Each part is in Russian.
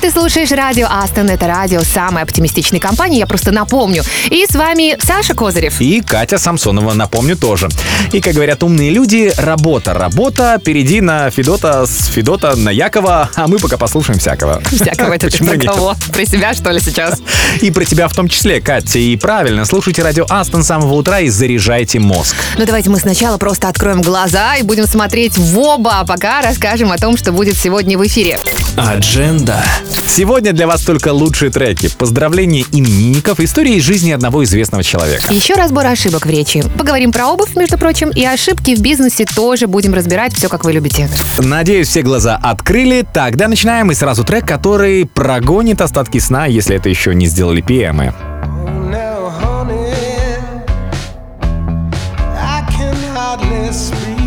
Ты слушаешь радио Астон. Это радио самой оптимистичной компании, я просто напомню. И с вами Саша Козырев. И Катя Самсонова, напомню, тоже. И, как говорят умные люди, работа, работа, перейди на Федота, с Федота на Якова, а мы пока послушаем всякого. Всякого это Почему про нет? кого? Про себя, что ли, сейчас? И про тебя в том числе, Катя. И правильно, слушайте радио Астон с самого утра и заряжайте мозг. Ну давайте мы сначала просто откроем глаза и будем смотреть в оба, а пока расскажем о том, что будет сегодня в эфире. Адженда. Сегодня для вас только лучшие треки, поздравления именинников, истории из жизни одного известного человека. Еще разбор ошибок в речи. Поговорим про обувь, между прочим, и ошибки в бизнесе тоже будем разбирать, все как вы любите. Надеюсь, все глаза открыли. Тогда начинаем и сразу трек, который прогонит остатки сна, если это еще не сделали hardly speak.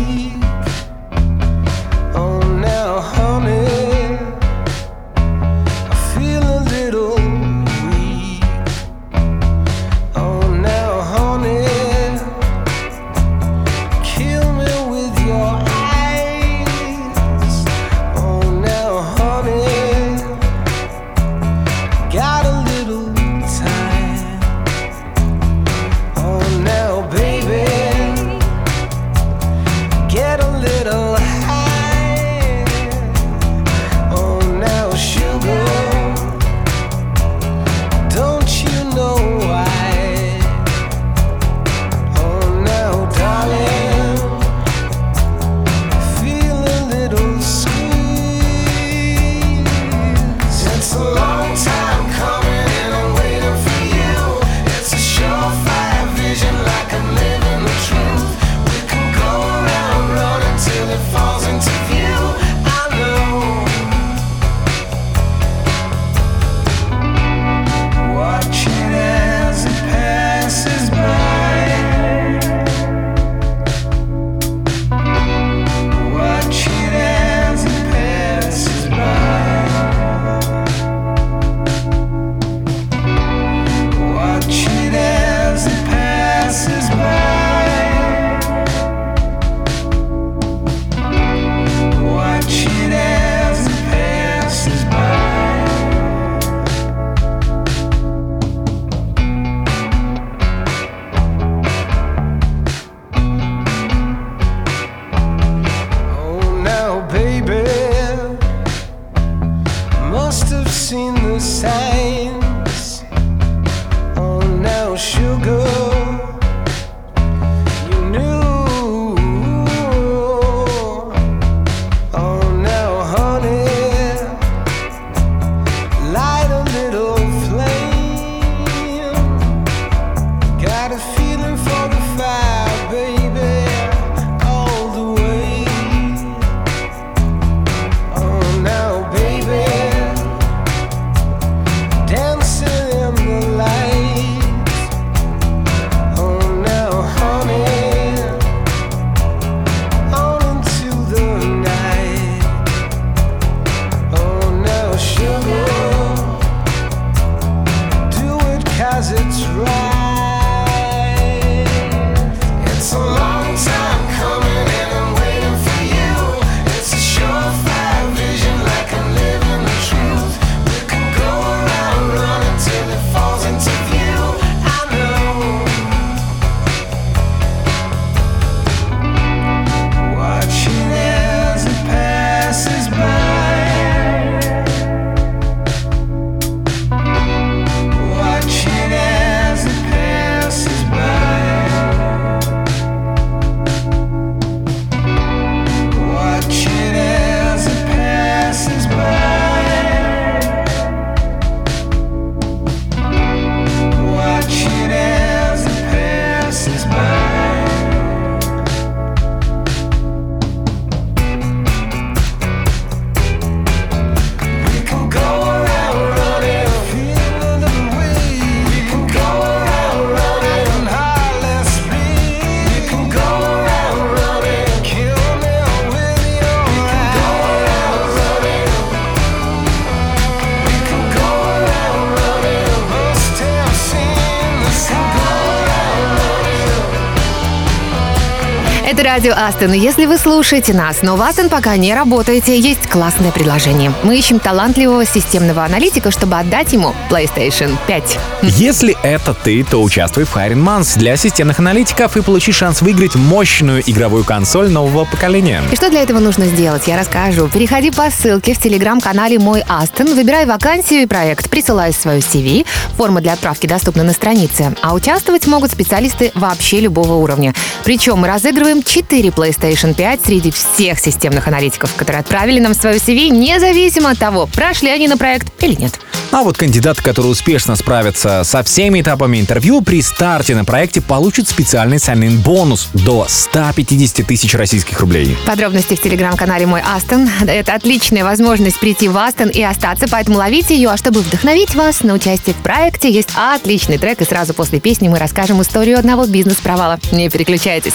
Радио Астон. Если вы слушаете нас, но в Астон пока не работаете, есть классное предложение. Мы ищем талантливого системного аналитика, чтобы отдать ему PlayStation 5. Если это ты, то участвуй в Hiring Months для системных аналитиков и получи шанс выиграть мощную игровую консоль нового поколения. И что для этого нужно сделать, я расскажу. Переходи по ссылке в телеграм-канале «Мой Астон», выбирай вакансию и проект, присылай свое CV. Форма для отправки доступна на странице. А участвовать могут специалисты вообще любого уровня. Причем мы разыгрываем 4 PlayStation 5 среди всех системных аналитиков, которые отправили нам свое CV, независимо от того, прошли они на проект или нет. А вот кандидаты, которые успешно справятся со всеми этапами интервью, при старте на проекте получат специальный sign бонус до 150 тысяч российских рублей. Подробности в телеграм-канале «Мой Астон». Это отличная возможность прийти в Астон и остаться, поэтому ловите ее. А чтобы вдохновить вас на участие в проекте, есть отличный трек, и сразу после песни мы расскажем историю одного бизнес-провала. Не переключайтесь.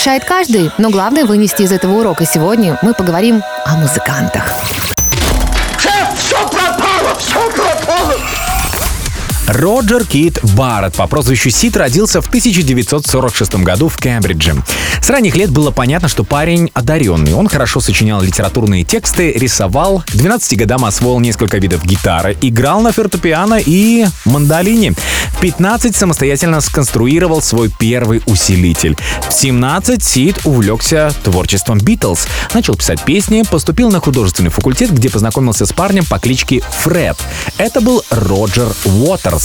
Совершает каждый, но главное вынести из этого урока. Сегодня мы поговорим о музыкантах. Роджер Кит Барретт по прозвищу Сид родился в 1946 году в Кембридже. С ранних лет было понятно, что парень одаренный. Он хорошо сочинял литературные тексты, рисовал, к 12 годам освоил несколько видов гитары, играл на фортепиано и мандолине. В 15 самостоятельно сконструировал свой первый усилитель. В 17 Сид увлекся творчеством Битлз, начал писать песни, поступил на художественный факультет, где познакомился с парнем по кличке Фред. Это был Роджер Уотерс.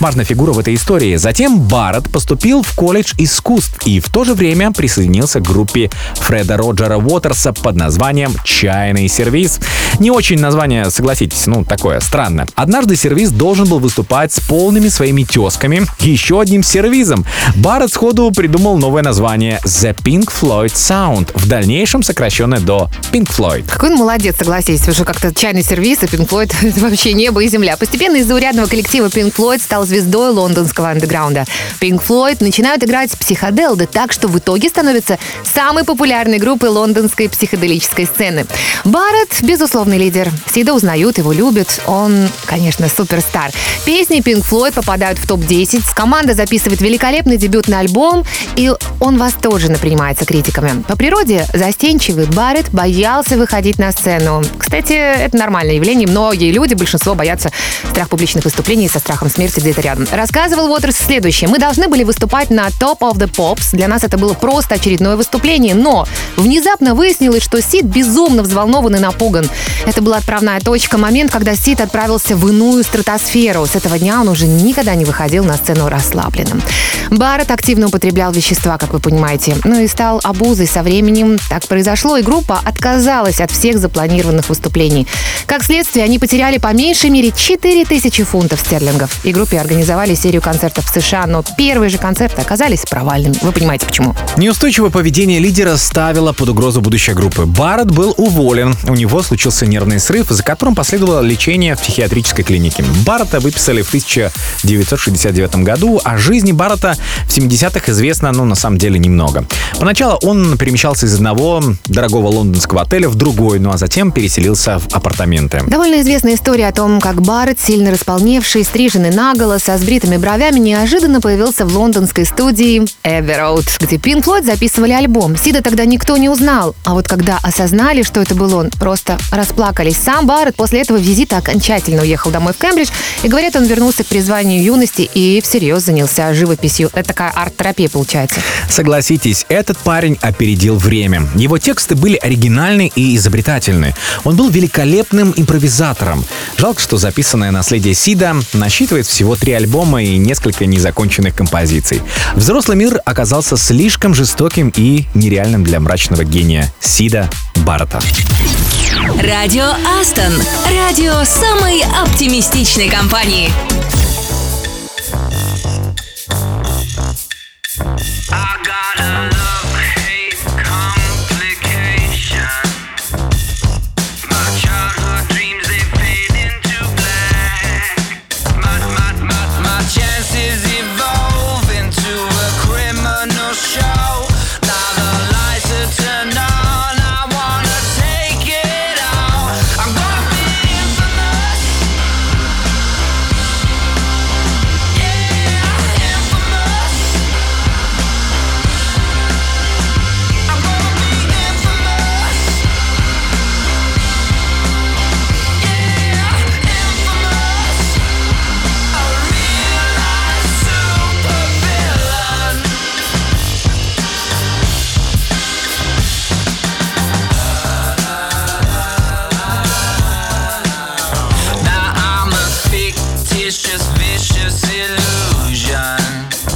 Важная фигура в этой истории. Затем Барретт поступил в колледж искусств и в то же время присоединился к группе Фреда Роджера Уотерса под названием «Чайный сервис». Не очень название, согласитесь, ну, такое странно. Однажды сервис должен был выступать с полными своими тезками, еще одним сервизом. Барретт сходу придумал новое название The Pink Floyd Sound, в дальнейшем сокращенное до Pink Floyd. Какой он молодец, согласись. Уже как-то чайный сервис и Pink Floyd — это вообще небо и земля. Постепенно из заурядного коллектива Pink Floyd стал звездой лондонского андеграунда. Pink Floyd начинают играть психодел, да так, что в итоге становятся самой популярной группой лондонской психоделической сцены. Барретт — безусловный лидер. Сида узнают, его любят. Он, конечно, суперстар. Песни Pink Floyd попадают в топ-10. Команда записывает великолепный дебютный альбом, и он восторженно принимается критиками. По природе застенчивый Барретт боялся выходить на сцену. Кстати, это нормальное явление. Многие люди, большинство боятся страх публичных выступлений со страхом смерти где-то рядом. Рассказывал Уотерс следующее. Мы должны были выступать на Top of the Pops. Для нас это было просто очередное выступление, но внезапно выяснилось, что Сид безумно взволнован и напуган. Это была отправная точка, момент, когда Сид отправился в иную стратосферу. С этого дня он уже никогда не выходил на сцену расслабленным. Барретт активно употреблял вещества, как вы понимаете, ну и стал обузой со временем. Так произошло, и группа отказалась от всех запланированных выступлений. Как следствие, они потеряли по меньшей мере 4000 фунтов стерлингов. И группе организовали серию концертов в США, но первые же концерты оказались провальными. Вы понимаете, почему? Неустойчивое поведение лидера ставило под угрозу будущее группы. Барретт был уволен. У него случился нервный срыв, за которым последовало лечение в психиатрической клинике. Барретта выписали в 1969 году. О жизни Барретта в 70-х известно, ну, на самом деле, немного. Поначалу он перемещался из одного дорогого лондонского отеля в другой, ну а затем переселился в апартаменты. Довольно известная история о том, как Барретт, сильно располневший, стриженный наголо, со сбритыми бровями, неожиданно появился в лондонской студии Abbey где Pink Floyd записывали альбом. Сида тогда никто не узнал, а вот когда осознали, что это был он, просто расплакались. Сам Барретт после этого визита окончательно уехал домой в Кембридж, и говорят, он вернулся к призванию юности и всерьез занялся живописью. Это такая арт-терапия получается. Согласитесь, этот парень опередил время. Его тексты были оригинальны и изобретательны. Он был великолепным импровизатором. Жалко, что записанное наследие Сида насчитывает всего три альбома и несколько незаконченных композиций. Взрослый мир оказался слишком жестоким и нереальным для мрачного гения Сида Баррета. Радио Астон. Радио самой оптимистичной компании. Vicious illusion.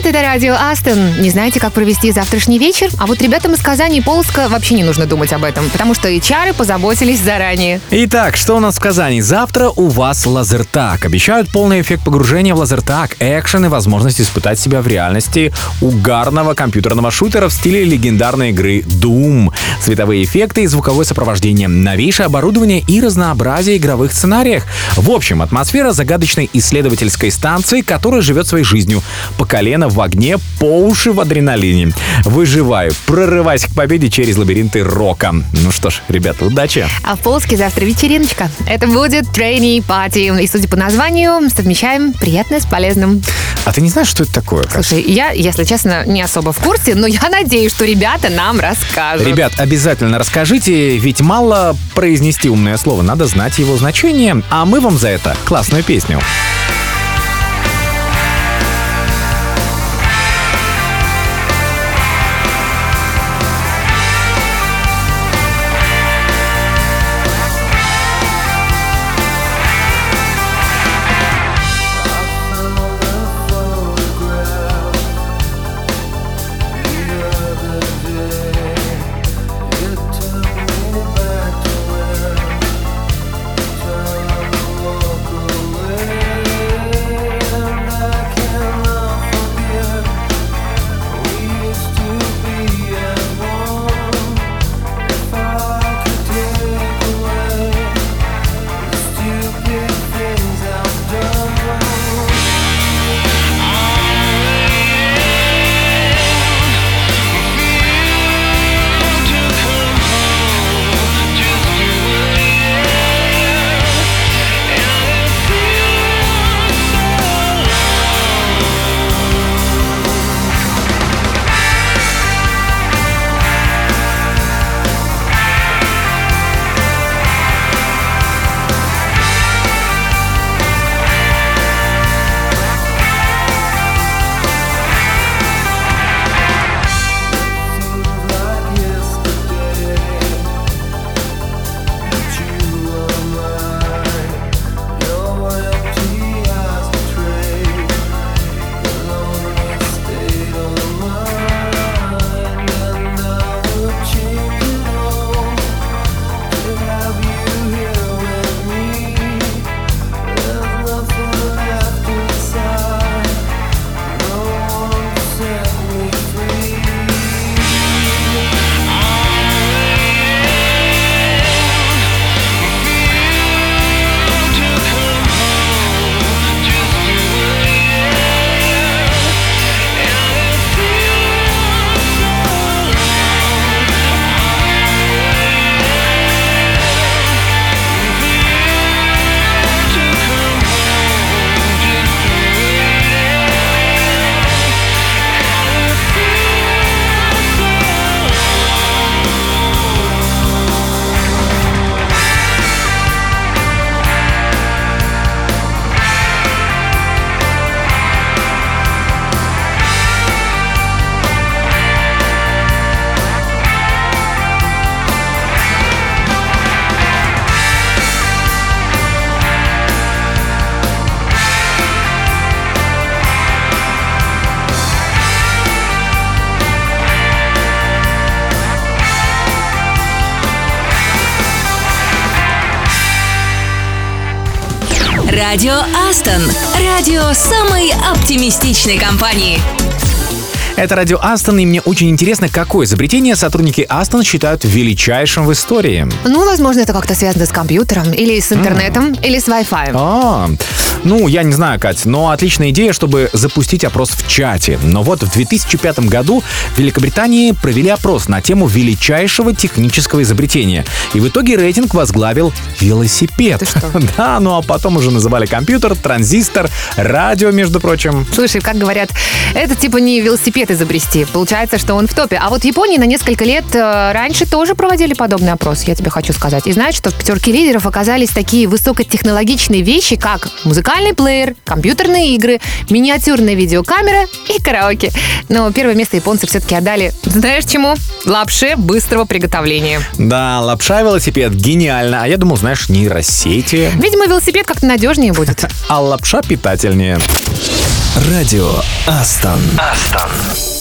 Привет, это радио Астон. Не знаете, как провести завтрашний вечер? А вот ребятам из Казани и Полоска вообще не нужно думать об этом, потому что HR позаботились заранее. Итак, что у нас в Казани? Завтра у вас лазертаг. Обещают полный эффект погружения в лазертаг, экшен и возможность испытать себя в реальности угарного компьютерного шутера в стиле легендарной игры Doom. Световые эффекты и звуковое сопровождение, новейшее оборудование и разнообразие игровых сценариях. В общем, атмосфера загадочной исследовательской станции, которая живет своей жизнью. По колено в огне, по уши в адреналине. Выживаю, прорываясь к победе через лабиринты рока. Ну что ж, ребята, удачи! А в Полске завтра вечериночка. Это будет трейни пати. И судя по названию, совмещаем приятное с полезным. А ты не знаешь, что это такое? Кать? Слушай, я, если честно, не особо в курсе, но я надеюсь, что ребята нам расскажут. Ребят, обязательно расскажите, ведь мало произнести умное слово, надо знать его значение. А мы вам за это классную песню. Радио Астон. Радио самой оптимистичной компании. Это радио Астон, и мне очень интересно, какое изобретение сотрудники Астон считают величайшим в истории. Ну, возможно, это как-то связано с компьютером, или с интернетом, или с Wi-Fi. А, ну, я не знаю, Кать, но отличная идея, чтобы запустить опрос в чате. Но вот в 2005 году в Великобритании провели опрос на тему величайшего технического изобретения. И в итоге рейтинг возглавил велосипед. Да, ну а потом уже называли компьютер, транзистор, радио, между прочим. Слушай, как говорят, это типа не велосипед изобрести. Получается, что он в топе. А вот в Японии на несколько лет э, раньше тоже проводили подобный опрос, я тебе хочу сказать. И знаешь, что в пятерке лидеров оказались такие высокотехнологичные вещи, как музыкальный плеер, компьютерные игры, миниатюрная видеокамера и караоке. Но первое место японцы все-таки отдали, знаешь чему? Лапше быстрого приготовления. Да, лапша велосипед гениально. А я думал, знаешь, нейросети. Видимо, велосипед как-то надежнее будет. А лапша питательнее. Радио Астон. Астон.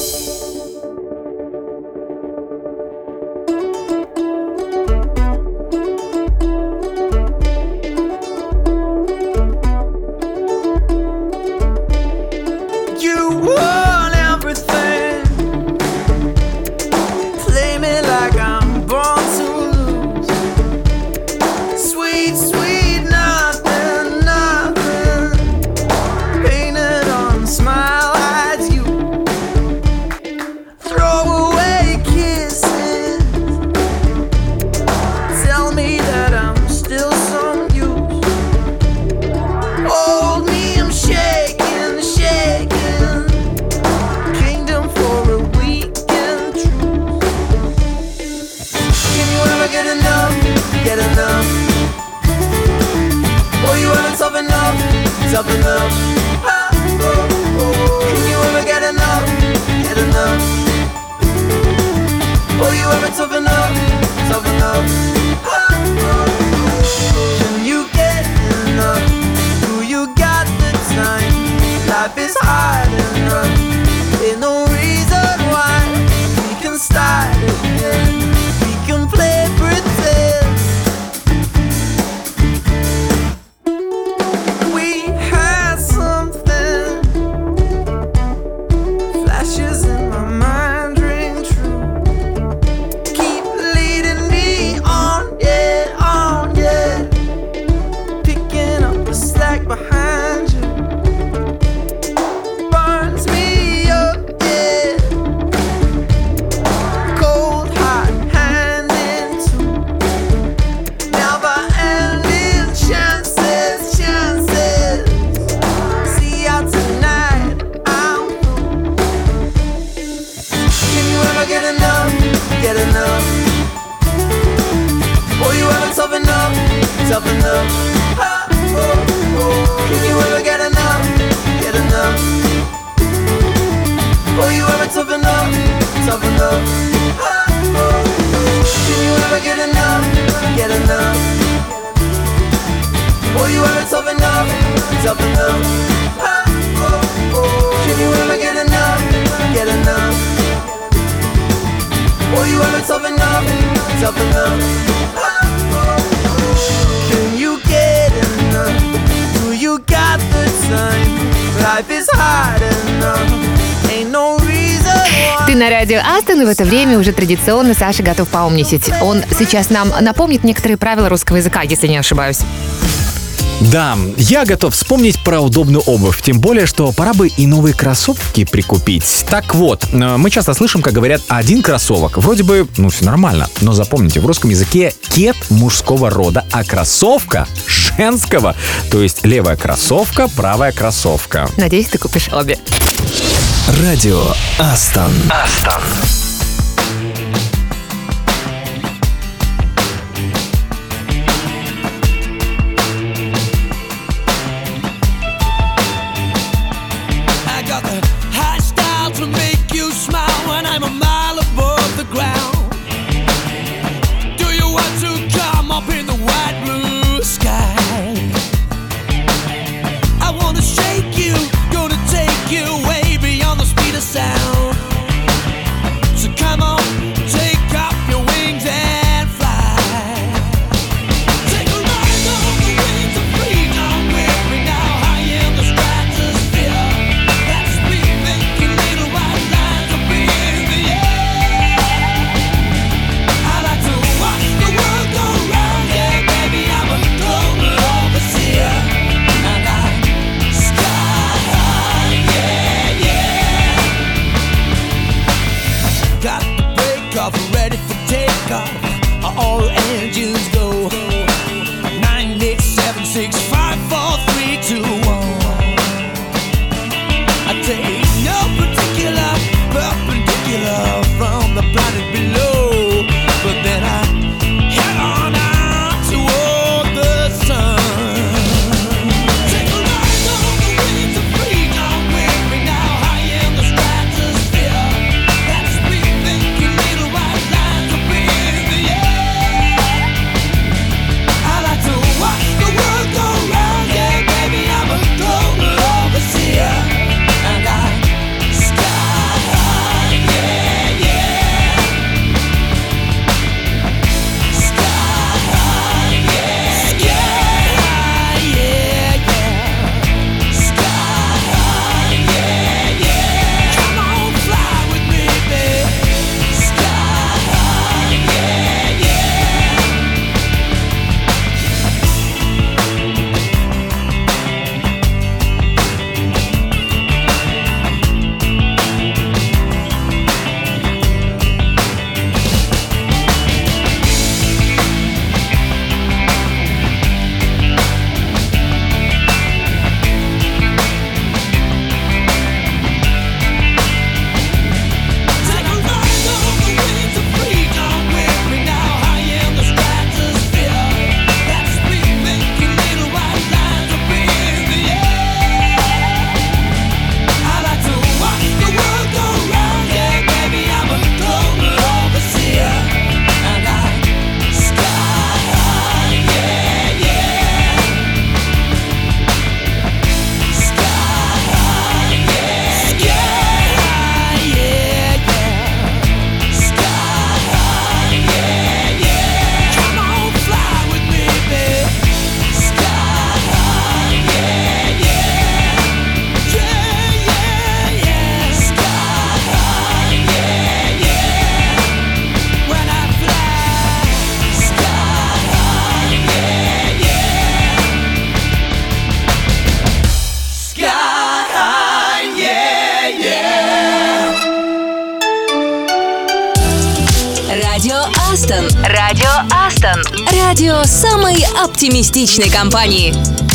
Get enough? Get enough? Boy, you ever tough enough? Tough enough? Ah, oh, oh. Can you ever get enough? Get enough? Boy, you ever tough enough? Tough enough? Ah, oh, oh. Can you ever get enough? Get enough? Boy, you ever tough enough? Tough enough? Ah, oh, oh. Can you ever get enough? Get enough? Boy, you ever tough enough? Tough enough? Can you get enough? Do you got the time? Life is hard enough. Ain't no. Ты на радио Астон, и в это время уже традиционно Саша готов поумничать. Он сейчас нам напомнит некоторые правила русского языка, если не ошибаюсь. Да, я готов вспомнить про удобную обувь, тем более, что пора бы и новые кроссовки прикупить. Так вот, э, мы часто слышим, как говорят один кроссовок. Вроде бы, ну, все нормально, но запомните, в русском языке кет мужского рода, а кроссовка женского. То есть левая кроссовка, правая кроссовка. Надеюсь, ты купишь обе. Радио Астон. Астон. Оптимистичной компании.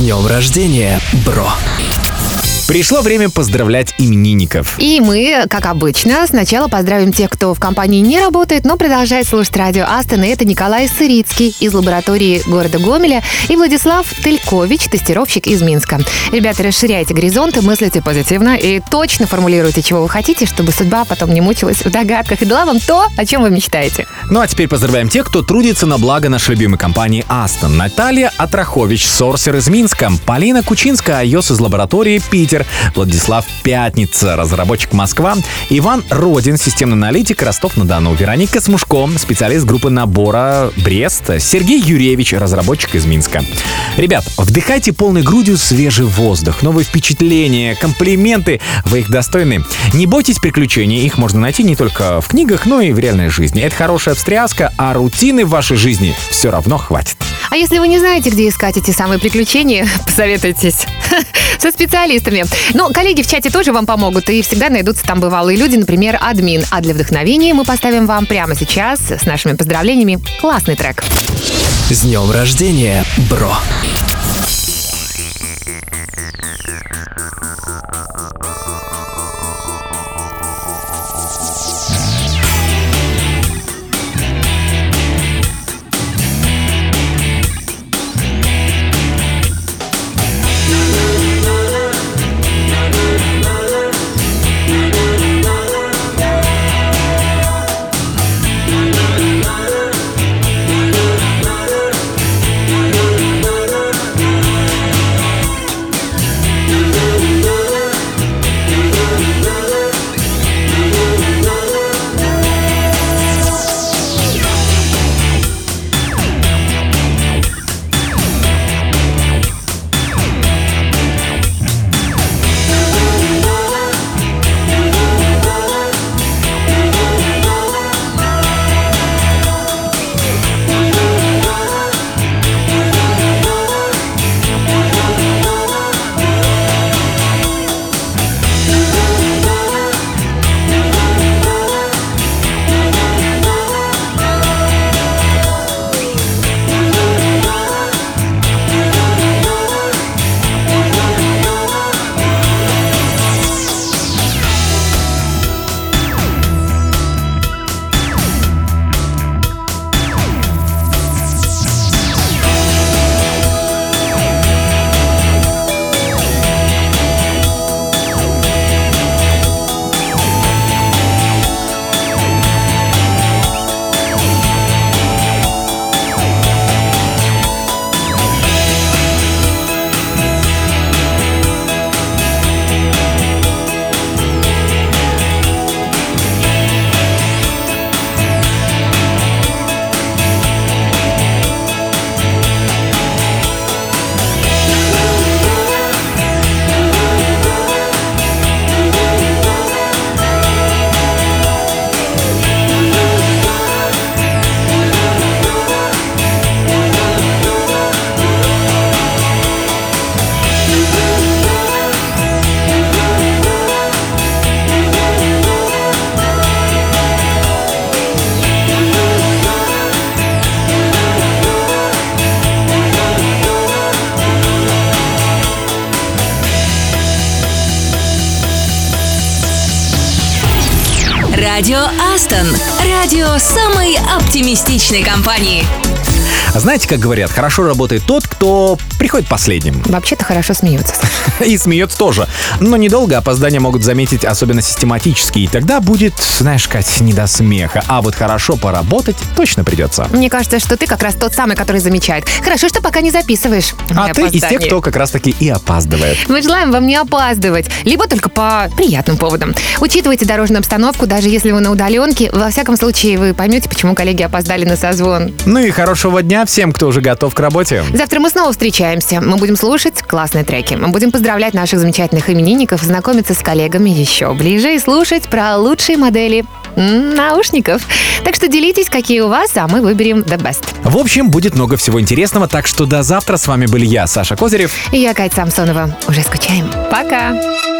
Днем рождения, бро! Пришло время поздравлять именинников. И мы, как обычно, сначала поздравим тех, кто в компании не работает, но продолжает слушать радио Астон. И это Николай Сырицкий из лаборатории города Гомеля и Владислав Телькович, тестировщик из Минска. Ребята, расширяйте горизонты, мыслите позитивно и точно формулируйте, чего вы хотите, чтобы судьба потом не мучилась в догадках и дала вам то, о чем вы мечтаете. Ну а теперь поздравляем тех, кто трудится на благо нашей любимой компании Астон. Наталья Атрахович, сорсер из Минска. Полина Кучинская, iOS из лаборатории Питер. Владислав Пятница, разработчик Москва. Иван Родин, системный аналитик Ростов-на-Дону. Вероника Смушко, специалист группы набора Брест. Сергей Юрьевич, разработчик из Минска. Ребят, вдыхайте полной грудью свежий воздух, новые впечатления, комплименты. Вы их достойны. Не бойтесь приключений, их можно найти не только в книгах, но и в реальной жизни. Это хорошая встряска, а рутины в вашей жизни все равно хватит. А если вы не знаете, где искать эти самые приключения, посоветуйтесь со специалистами. Ну, коллеги в чате тоже вам помогут, и всегда найдутся там бывалые люди, например, админ. А для вдохновения мы поставим вам прямо сейчас с нашими поздравлениями классный трек. С днем рождения, бро! Оптимистичной компании. А знаете, как говорят, хорошо работает тот, кто приходит последним. Вообще-то хорошо смеются. И смеется тоже. Но недолго опоздания могут заметить особенно систематически. И тогда будет, знаешь, Кать, не до смеха. А вот хорошо поработать точно придется. Мне кажется, что ты как раз тот самый, который замечает. Хорошо, что пока не записываешь. А ты из тех, кто как раз-таки и опаздывает. Мы желаем вам не опаздывать, либо только по приятным поводам. Учитывайте дорожную обстановку, даже если вы на удаленке. Во всяком случае, вы поймете, почему коллеги опоздали на созвон. Ну и хорошего дня всем, кто уже готов к работе. Завтра мы снова встречаемся. Мы будем слушать классные треки. Мы будем поздравлять наших замечательных именинников, знакомиться с коллегами еще ближе и слушать про лучшие модели наушников. Так что делитесь, какие у вас, а мы выберем the best. В общем, будет много всего интересного, так что до завтра. С вами были я, Саша Козырев. И я, Кать Самсонова. Уже скучаем. Пока.